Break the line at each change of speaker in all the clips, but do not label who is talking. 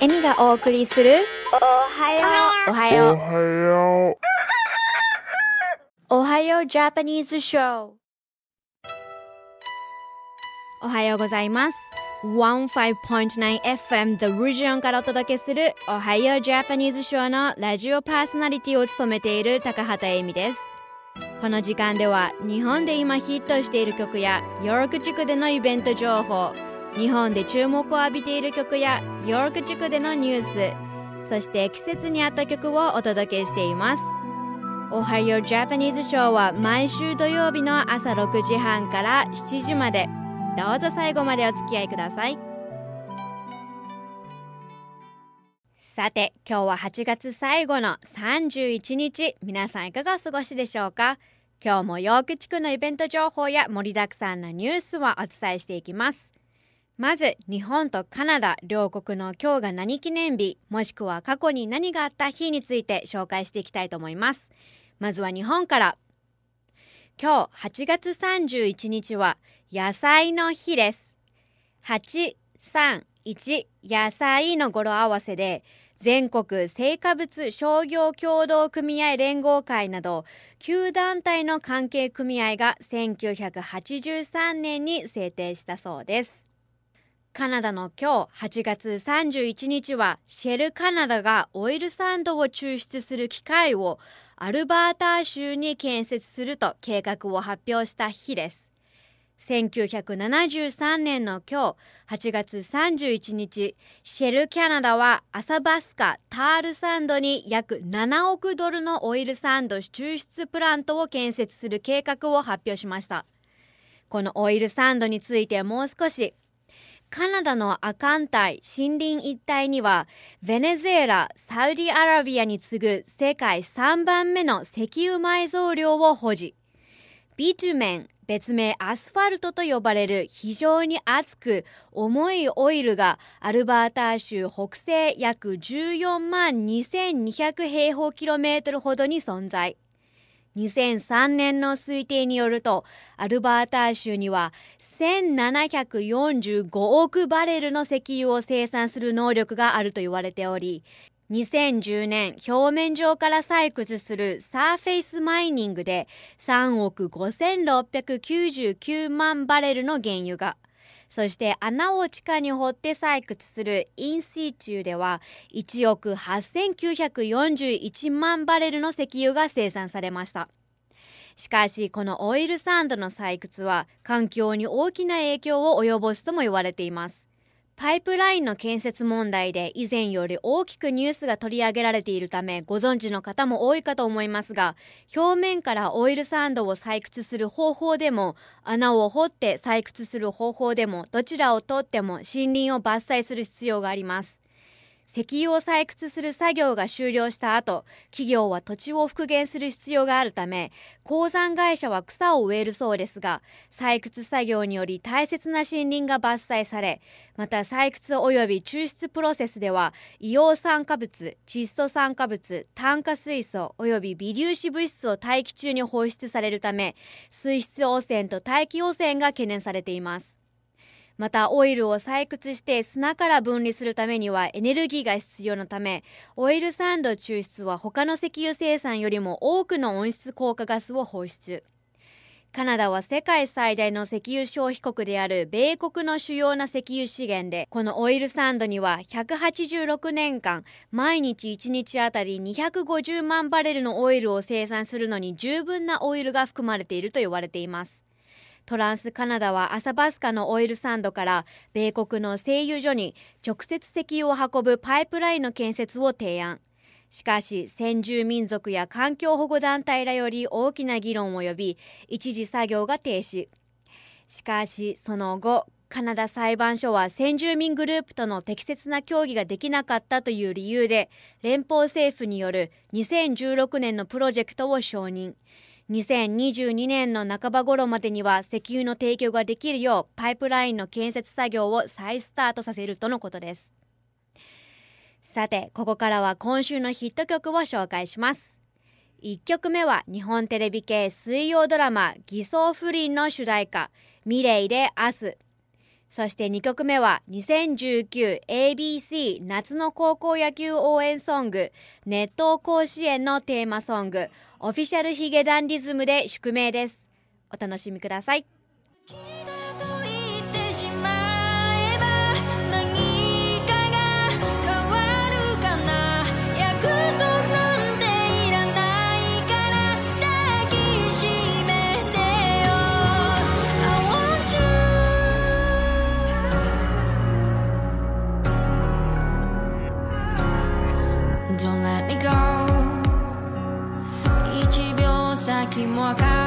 エミがお送りする
おはよ
おはよう。
おはよう。
おはようジャパニーズショーおはようございます。15.9FM The Region からお届けするおはようジャパニーズショーのラジオパーソナリティを務めている高畑恵美です。この時間では日本で今ヒットしている曲やヨーク地区でのイベント情報日本で注目を浴びている曲やヨーク地区でのニュースそして季節に合った曲をお届けしています。おはようジャパニーズショーは毎週土曜日の朝6時半から7時まで。どうぞ最後までお付き合いください。さて今日は8月最後の31日。皆さんいかがお過ごしでしょうか？今日もヨーク地区のイベント情報や盛りだくさんのニュースをお伝えしていきます。まず日本とカナダ両国の今日が何記念日もしくは過去に何があった日について紹介していきたいと思います。まずは日本から。今日8月31日は野菜の日です。831野菜の語呂合わせで全国成果物商業協同組合連合会など9団体の関係組合が1983年に制定したそうです。カナダの今日8月31日はシェルカナダがオイルサンドを抽出する機械をアルバータ州に建設すると計画を発表した日です。1973年の今日8月31日シェルキャナダはアサバスカタールサンドに約7億ドルのオイルサンド抽出プラントを建設する計画を発表しました。このオイルサンドについてもう少しカナダのアカン帯森林一帯にはベネズエラサウディアラビアに次ぐ世界3番目の石油埋蔵量を保持ビトゥメン別名アスファルトと呼ばれる非常に熱く重いオイルがアルバータ州北西約14万2200平方キロメートルほどに存在。2003年の推定によるとアルバータ州には1745億バレルの石油を生産する能力があると言われており2010年表面上から採掘する surface mining で3億5699万バレルの原油がそして穴を地下に掘って採掘する in situ では1億8941万バレルの石油が生産されました。しかしこのオイルサンドの採掘は環境に大きな影響を及ぼすとも言われています。パイプラインの建設問題で以前より大きくニュースが取り上げられているためご存知の方も多いかと思いますが表面からオイルサンドを採掘する方法でも穴を掘って採掘する方法でもどちらをとっても森林を伐採する必要があります。石油を採掘する作業が終了した後企業は土地を復元する必要があるため鉱山会社は草を植えるそうですが採掘作業により大切な森林が伐採されまた採掘及び抽出プロセスでは硫黄酸化物窒素酸化物炭化水素及び微粒子物質を大気中に放出されるため水質汚染と大気汚染が懸念されています。またオイルを採掘して砂から分離するためにはエネルギーが必要なためオイルサンド抽出は他の石油生産よりも多くの温室効果ガスを放出。カナダは世界最大の石油消費国である米国の主要な石油資源でこのオイルサンドには186年間毎日1日あたり250万バレルのオイルを生産するのに十分なオイルが含まれていると言われています。トランスカナダはアサバスカのオイルサンドから米国の製油所に直接石油を運ぶパイプラインの建設を提案。しかし先住民族や環境保護団体らより大きな議論を呼び一時作業が停止。しかしその後カナダ裁判所は先住民グループとの適切な協議ができなかったという理由で連邦政府による2016年のプロジェクトを承認。2022年の半ば頃までには石油の提供ができるようパイプラインの建設作業を再スタートさせるとのことです。さてここからは今週のヒット曲を紹介します。1曲目は日本テレビ系水曜ドラマ「偽装不倫」の主題歌「ミレイで明日」そして2曲目は 2019ABC 夏の高校野球応援ソング熱湯甲子園のテーマソングオフィシャルヒゲダンリズムで宿命です。お楽しみください。
先も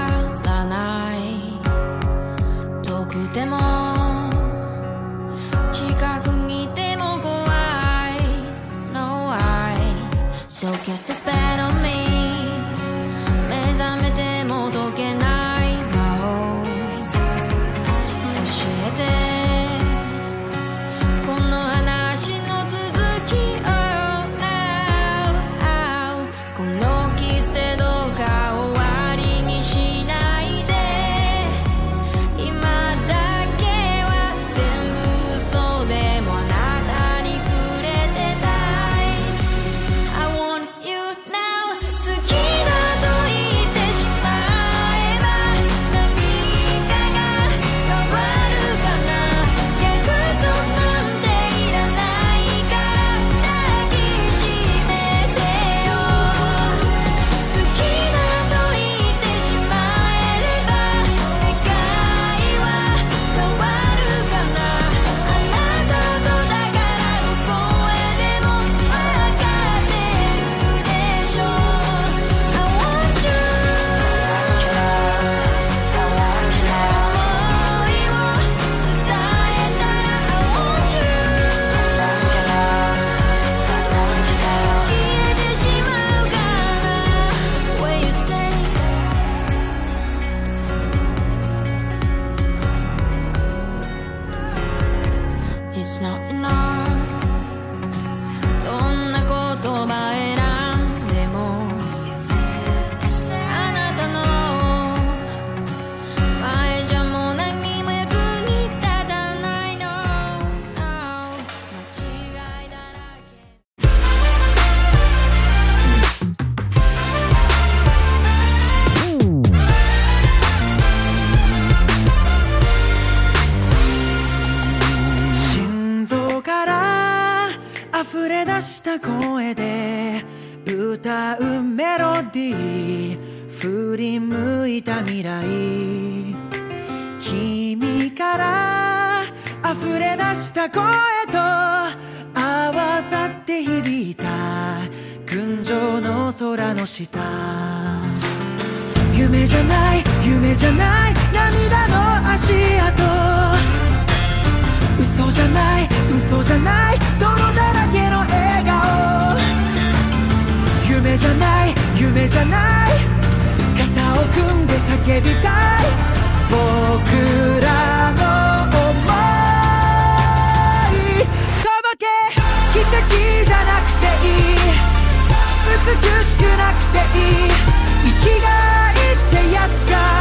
夢じゃない夢じゃない。肩を組んで叫びたい。僕らの想い。届け。奇跡じゃなくて
いい。美しくなくていい。生きがいってやつか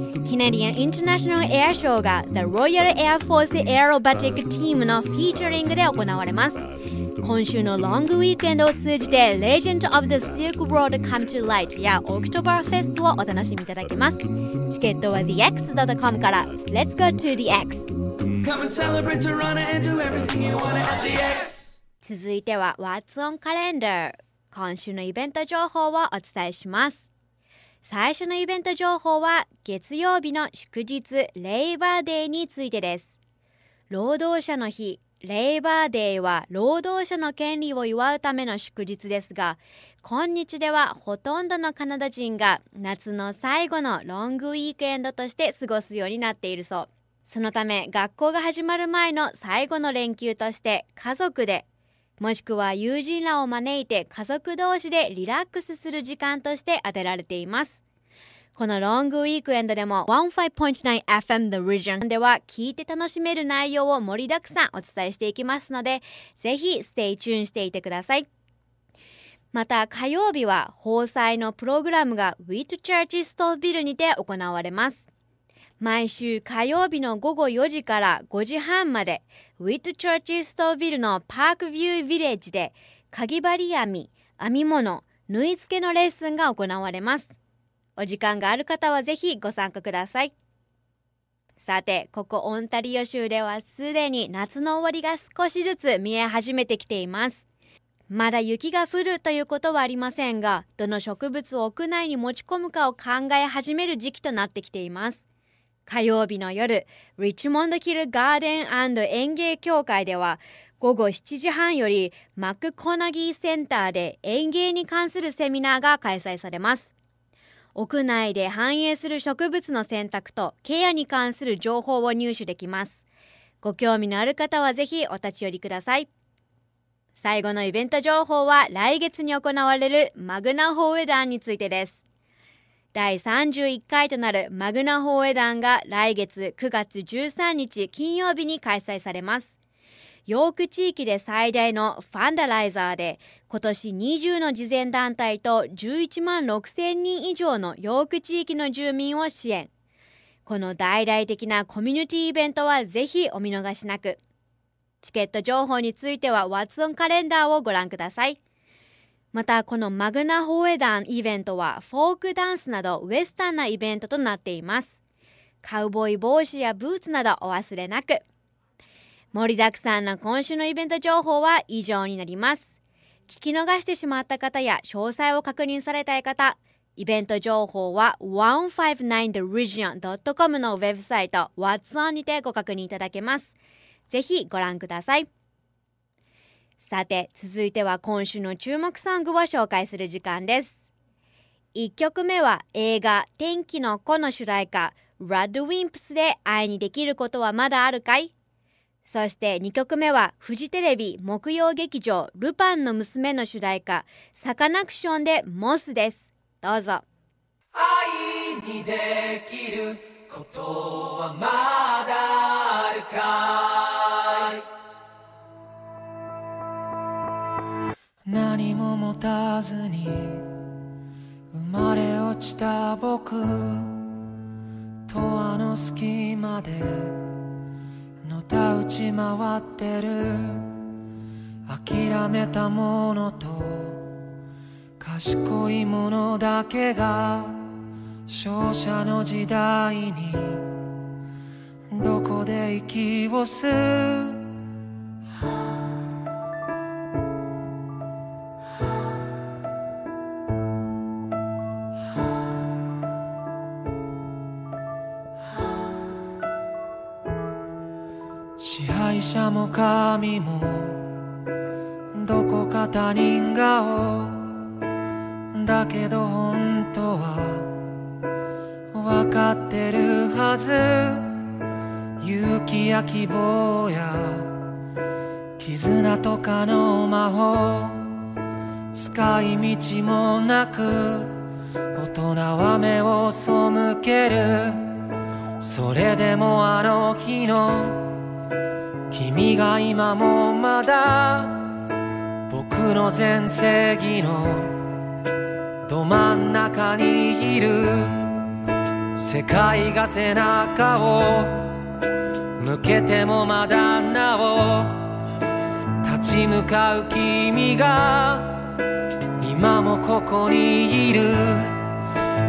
キネディアン・インターナショナル・エアショーが The Royal Air Force Aerobatic Team のフィーチャリングで行われます。今週のロングウィークエンドを通じて Legend of the Silk Road Come to Light や Oktoberfest をお楽しみいただけます。チケットは TheX.com から Let's go to the X!
Come and celebrate Toronto and do everything you want at the X.
続いては What's on Calendar 今週のイベント情報をお伝えします最初のイベント情報は月曜日の祝日レイバーデーについてです。労働者の日レイバーデーは労働者の権利を祝うための祝日ですが今日ではほとんどのカナダ人が夏の最後のロングウィークエンドとして過ごすようになっているそう。そのため学校が始まる前の最後の連休として家族でもしくは友人らを招いて家族同士でリラックスする時間として当てられています。この long weekend でも 15.9FM The Region では聞いて楽しめる内容を盛りだくさんお伝えしていきますので、ぜひ stay tune していてください。また火曜日は放祭のプログラムが Whitchurch-Stouffville にて行われます。毎週火曜日の午後4時から5時半まで、ウィットチャーチストービルのパークビュービレッジで、かぎ針編み、編み物、縫い付けのレッスンが行われます。お時間がある方はぜひご参加ください。さて、ここオンタリオ州ではすでに夏の終わりが少しずつ見え始めてきています。まだ雪が降るということはありませんが、どの植物を屋内に持ち込むかを考え始める時期となってきています。火曜日の夜、リッチモンドキルガーデン園芸協会では、午後7時半よりマックコナギーセンターで園芸に関するセミナーが開催されます。屋内で繁栄する植物の選択とケアに関する情報を入手できます。ご興味のある方はぜひお立ち寄りください。最後のイベント情報は来月に行われるマグナホーエダンについてです。第31回となるマグナホーエダンが来月9月13日金曜日に開催されます。ヨーク地域で最大のファンダライザーで今年20の慈善団体と11万6千人以上のヨーク地域の住民を支援。この大々的なコミュニティイベントはぜひお見逃しなく。チケット情報についてはワッツオンカレンダーをご覧ください。またこのマグナホーエダンイベントはフォークダンスなどウエスタンなイベントとなっています。カウボーイ帽子やブーツなどお忘れなく。盛りだくさんの今週のイベント情報は以上になります。聞き逃してしまった方や詳細を確認されたい方、イベント情報は 159theregion.com のウェブサイト What's On にてご確認いただけます。ぜひご覧ください。さて、続いては今週の注目ソングを紹介する時間です。1曲目は映画天気の子の主題歌ラッドウィンプスで愛にできることはまだあるかい？そして2曲目はフジテレビ木曜劇場ルパンの娘の主題歌サカナクションでモスです。どうぞ。
愛にできることはまだあるか？何も持たずに生まれ落ちた僕とあの隙間でのたうち回ってる諦めたものと賢いものだけが勝者の時代にどこで息を吸う？支配者も神もどこか他人顔だけど本当は分かってるはず。勇気や希望や絆とかの魔法。使い道もなく大人は目を背ける。それでもあの日の君が今もまだ僕の全盛期のど真ん中にいる。世界が背中を向けてもまだなお。立ち向かう君が。今もここにいる。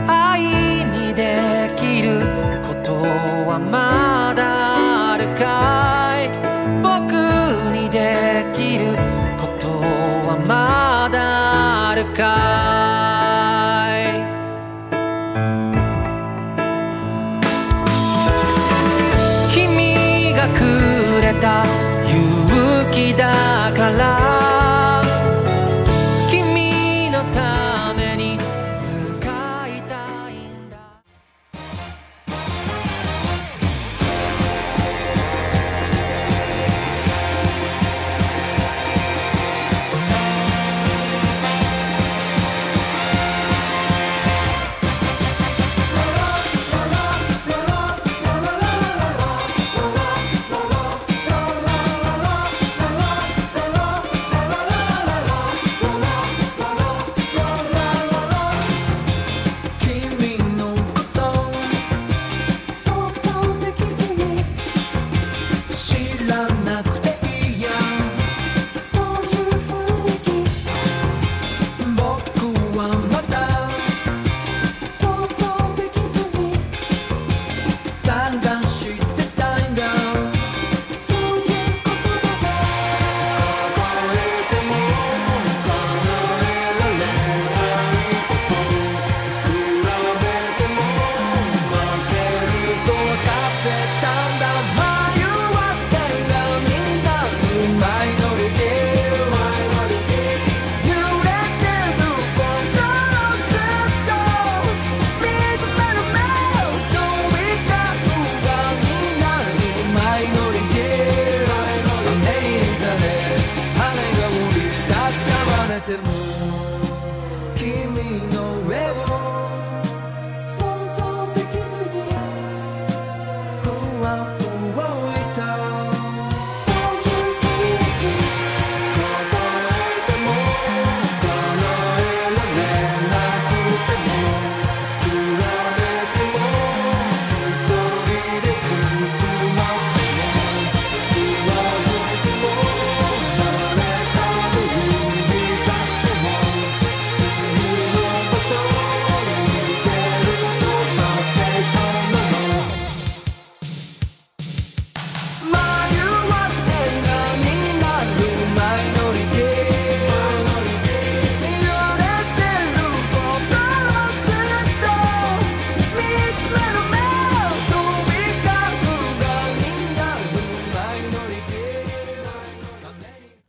愛にできることはまだある。
だから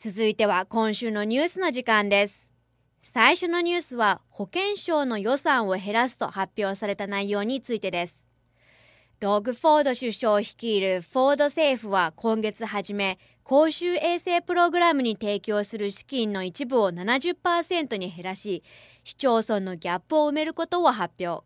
続いては今週のニュースの時間です。最初のニュースは保険証の予算を減らすと発表された内容についてです。ドッグ・フォード首相率いるフォード政府は今月初め公衆衛生プログラムに提供する資金の一部を70%に減らし市町村のギャップを埋めることを発表。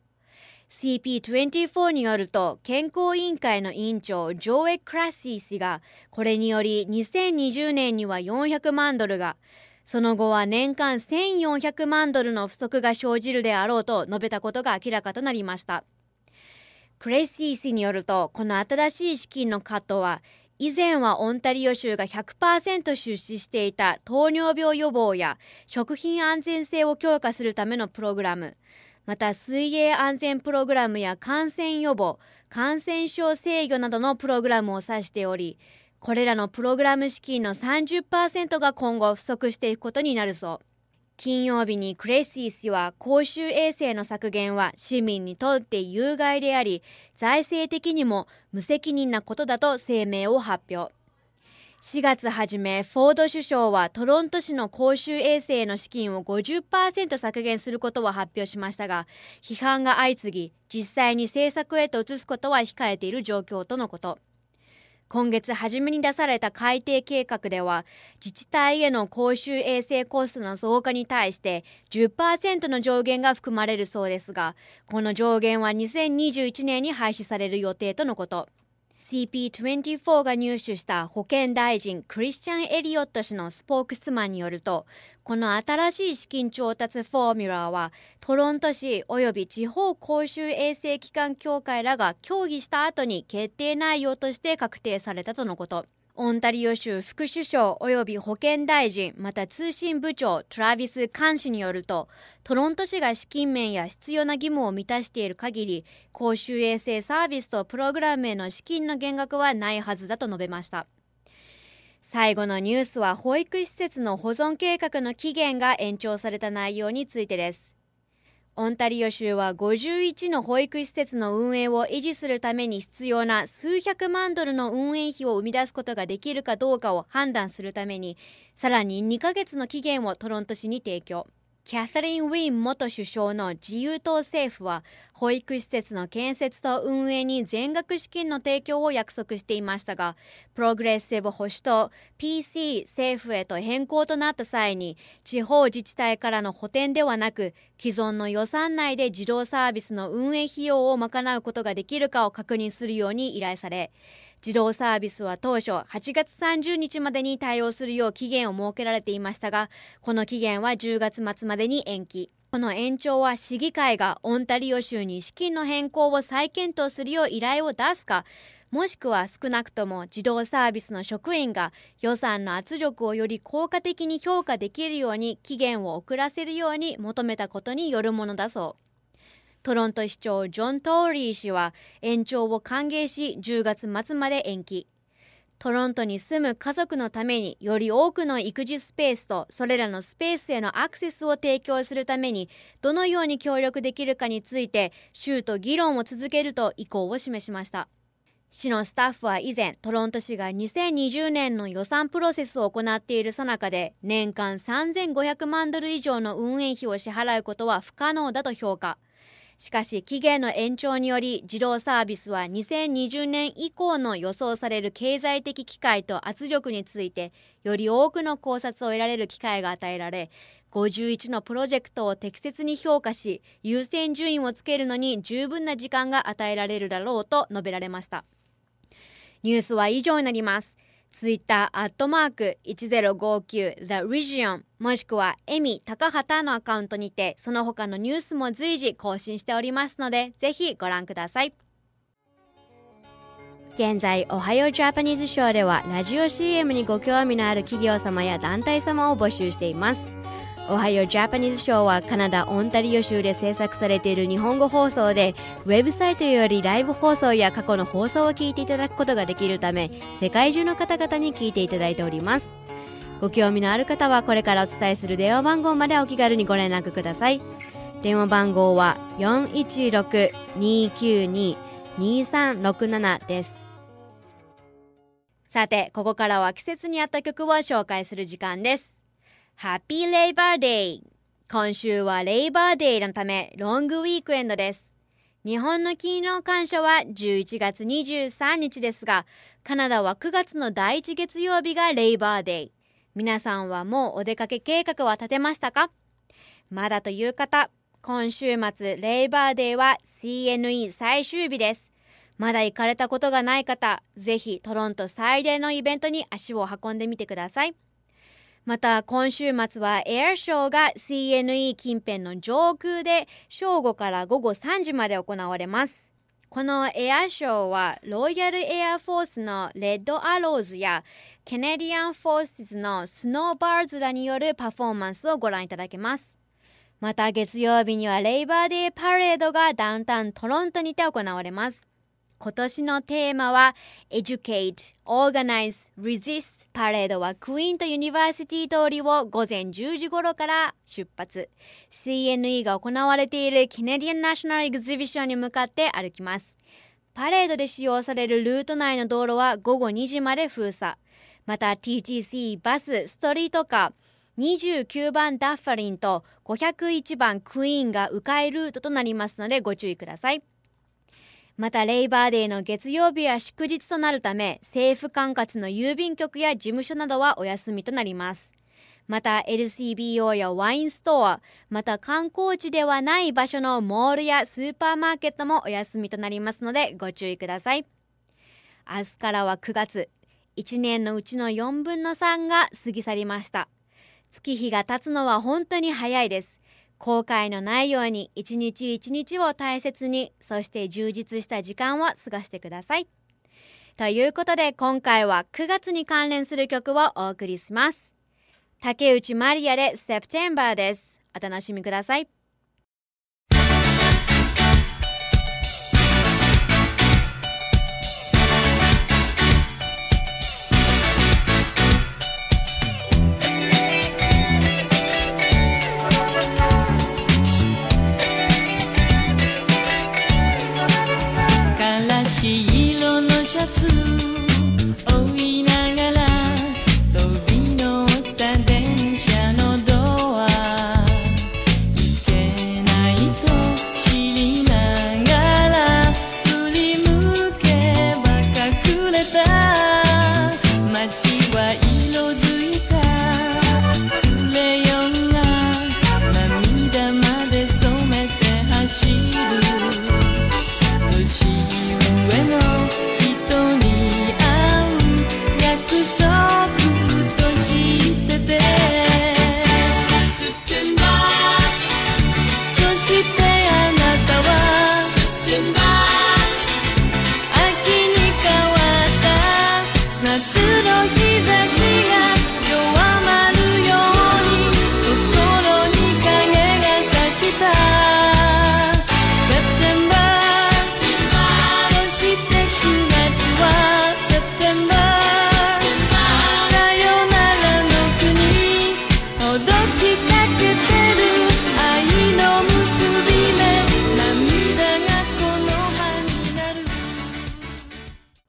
CP24 によると健康委員会の委員長ジョーエ・クラッシー氏がこれにより2020年には400万ドルがその後は年間1400万ドルの不足が生じるであろうと述べたことが明らかとなりました。クレッシー氏によるとこの新しい資金のカットは以前はオンタリオ州が100%出資していた糖尿病予防や食品安全性を強化するためのプログラム。また水泳安全プログラムや感染予防感染症制御などのプログラムを指しておりこれらのプログラム資金の30%が今後不足していくことになるそう。金曜日にクレイシー氏は公衆衛生の削減は市民にとって有害であり財政的にも無責任なことだと声明を発表。4月初めフォード首相はトロント市の公衆衛生の資金を50%削減することを発表しましたが批判が相次ぎ実際に政策へと移すことは控えている状況とのこと。今月初めに出された改定計画では自治体への公衆衛生コストの増加に対して10%の上限が含まれるそうですがこの上限は2021年に廃止される予定とのこと。CP24 が入手した保健大臣クリスチャン・エリオット氏のスポークスマンによるとこの新しい資金調達フォーミュラーはトロント市及び地方公衆衛生機関協会らが協議した後に決定内容として確定されたとのこと。オンタリオ州副首相及び保健大臣また通信部長トラビス・カン氏によるとトロント市が資金面や必要な義務を満たしている限り公衆衛生サービスとプログラムへの資金の減額はないはずだと述べました。最後のニュースは保育施設の保存計画の期限が延長された内容についてです。オンタリオ州は51の保育施設の運営を維持するために必要な数百万ドルの運営費を生み出すことができるかどうかを判断するためにさらに2ヶ月の期限をトロント市に提供。キャサリン・ウィン元首相の自由党政府は保育施設の建設と運営に全額資金の提供を約束していましたがプログレッシブ保守党 PC 政府へと変更となった際に地方自治体からの補填ではなく既存の予算内で児童サービスの運営費用を賄うことができるかを確認するように依頼され児童サービスは当初8月30日までに対応するよう期限を設けられていましたがこの期限は10月末までに延期。この延長は市議会がオンタリオ州に資金の変更を再検討するよう依頼を出すかもしくは少なくとも児童サービスの職員が予算の圧力をより効果的に評価できるように期限を遅らせるように求めたことによるものだそう。トロント市長ジョン・トーリー氏は延長を歓迎し10月末まで延期。トロントに住む家族のためにより多くの育児スペースとそれらのスペースへのアクセスを提供するためにどのように協力できるかについて州と議論を続けると意向を示しました。市のスタッフは以前トロント市が2020年の予算プロセスを行っているさなかで年間3500万ドル以上の運営費を支払うことは不可能だと評価。しかし期限の延長により児童サービスは2020年以降の予想される経済的機会と圧力についてより多くの考察を得られる機会が与えられ51のプロジェクトを適切に評価し優先順位をつけるのに十分な時間が与えられるだろうと述べられました。ニュースは以上になります。ツイッターアットマーク1059 The Region もしくはエミ高畑のアカウントにてその他のニュースも随時更新しておりますのでぜひご覧ください。現在おはようジャパニーズショーではラジオ CM にご興味のある企業様や団体様を募集しています。おはようジャパニーズショーはカナダ・オンタリオ州で制作されている日本語放送でウェブサイトよりライブ放送や過去の放送を聞いていただくことができるため世界中の方々に聞いていただいております。ご興味のある方はこれからお伝えする電話番号までお気軽にご連絡ください。電話番号は416-292-2367です。さてここからは季節に合った曲を紹介する時間です。ハッピーレイバーデイ今週はレイバーデイのためロングウィークエンドです。日本の勤労感謝は11月23日ですがカナダは9月の第1月曜日がレイバーデイ皆さんはもうお出かけ計画は立てましたか？まだという方今週末レイバーデーは CNE 最終日です。まだ行かれたことがない方ぜひトロント最大のイベントに足を運んでみてください。また今週末は air show が CNE 近辺の上空で正午から午後3時まで行われます。この air show は Royal Air Force の Red Arrows や Canadian Forces の Snowbirds らによるパフォーマンスをご覧いただけます。また月曜日には Labour Day Parade がダウンタウントロントにて行われます。今年のテーマは Educate, Organize, Resist パレードはクイーンと University 通りを午前10時頃から出発。CNE が行われている Canadian National Exhibition に向かって歩きます。パレードで使用されるルート内の道路は午後2時まで封鎖。また TTC バス streetcar 29番 Dufferin と501番クイーンが迂回ルートとなりますのでご注意ください。またレイバーデーの月曜日は祝日となるため政府管轄の郵便局や事務所などはお休みとなります。また LCBO やワインストアまた観光地ではない場所のモールやスーパーマーケットもお休みとなりますのでご注意ください。明日からは9月1年のうちの4分の3が過ぎ去りました。月日が経つのは本当に早いです。後悔のないように一日一日を大切にそして充実した時間を過ごしてくださいということで今回は9月に関連する曲をお送りします。竹内まりやで September です。お楽しみください。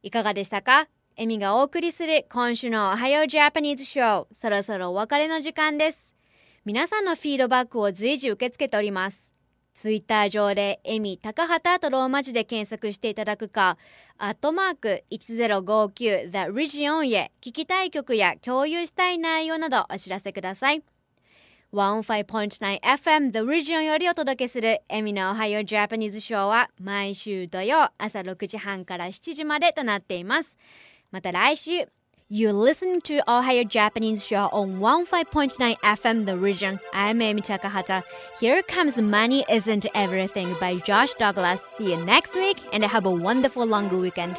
いかが
でしたか？エミがお送りする今週のおはようジャパニーズショー、そろそろお別れの時間です。皆さんのフィードバックを随時受け付けております。ツイッター上でエミ高畑とローマ字で検索していただくか、アットマーク 1059The Region へ聞きたい曲や共有したい内容などお知らせください。15.9FM The Region よりお届けするエミのおはようジャパニーズショーは毎週土曜朝6時半から7時までとなっています。また来週 You're listening to Ohio Japanese Show on 15.9 FM The Region. I'm Amy Takahata. Here comes Money Isn't Everything by Josh Douglas. See you next week and have a wonderful long weekend.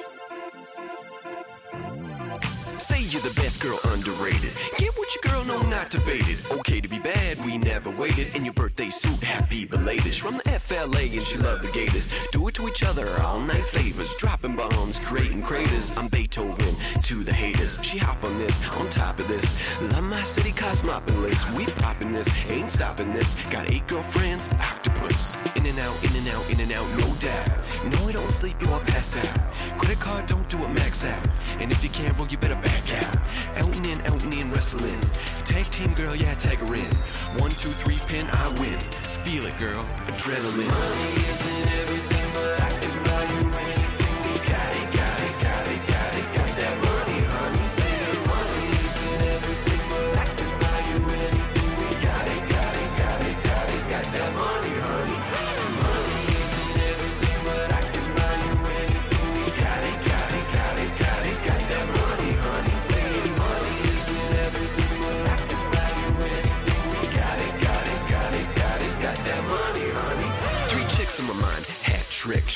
You're the best girl underrated. Get what your girl know not debated. Okay to be bad, we never waited. In your birthday suit, happy belated. She's From the FLA and she love the Gators. Do it to each other, all night favors. Dropping bombs, creating craters. I'm Beethoven to the haters. She hop on this, on top of this. Love my city cosmopolis. We popping this, ain't stopping this. Got eight girlfriends, octopus. In and out, in and out, in and out, no doubt. No, we don't sleep, you'll pass out. Credit card, don't do it, max out. And if you can't roll, you better back out. Out and in, out and in, wrestling. Tag team girl, yeah, tag her in. One, two, three, pin, I win. Feel it, girl. Adrenaline. Money isn't everything,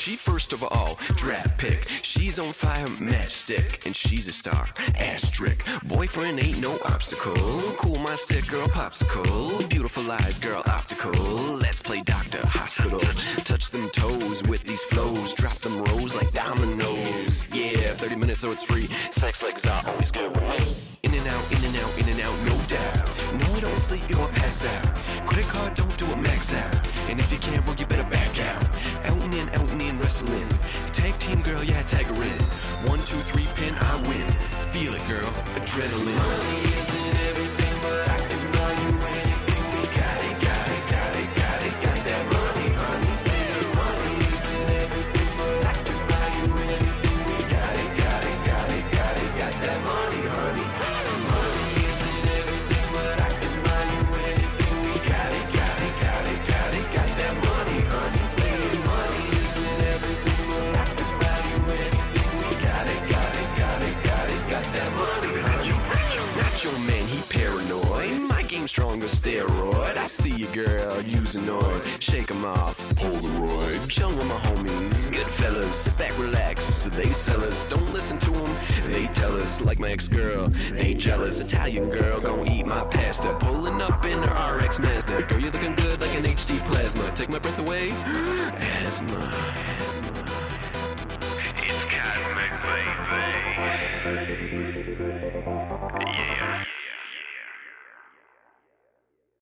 She first of all, draft pick. She's on fire, matchstick, and she's a star. Asterisk. Boyfriend ain't no obstacle. Cool my stick, girl, popsicle. Beautiful eyes, girl, optical. Let's play doctor, hospital. Touch them toes with these flows. Drop them rows like dominoes. Yeah, 30 minutes so it's free. Sex legs are always good with me. In and out, in and out, in and out, no doubt. No, we don't sleep, you'll pass out. Credit card, don't do it, max out. And if you can't roll, you better back out. Out and in, out and in, wrestling. Tag team girl, yeah, tag her in. One, two, three, pin, I win. Feel it, girl. Adrenaline. This Italian girl gon' eat my pasta. Pulling up in her RX Master.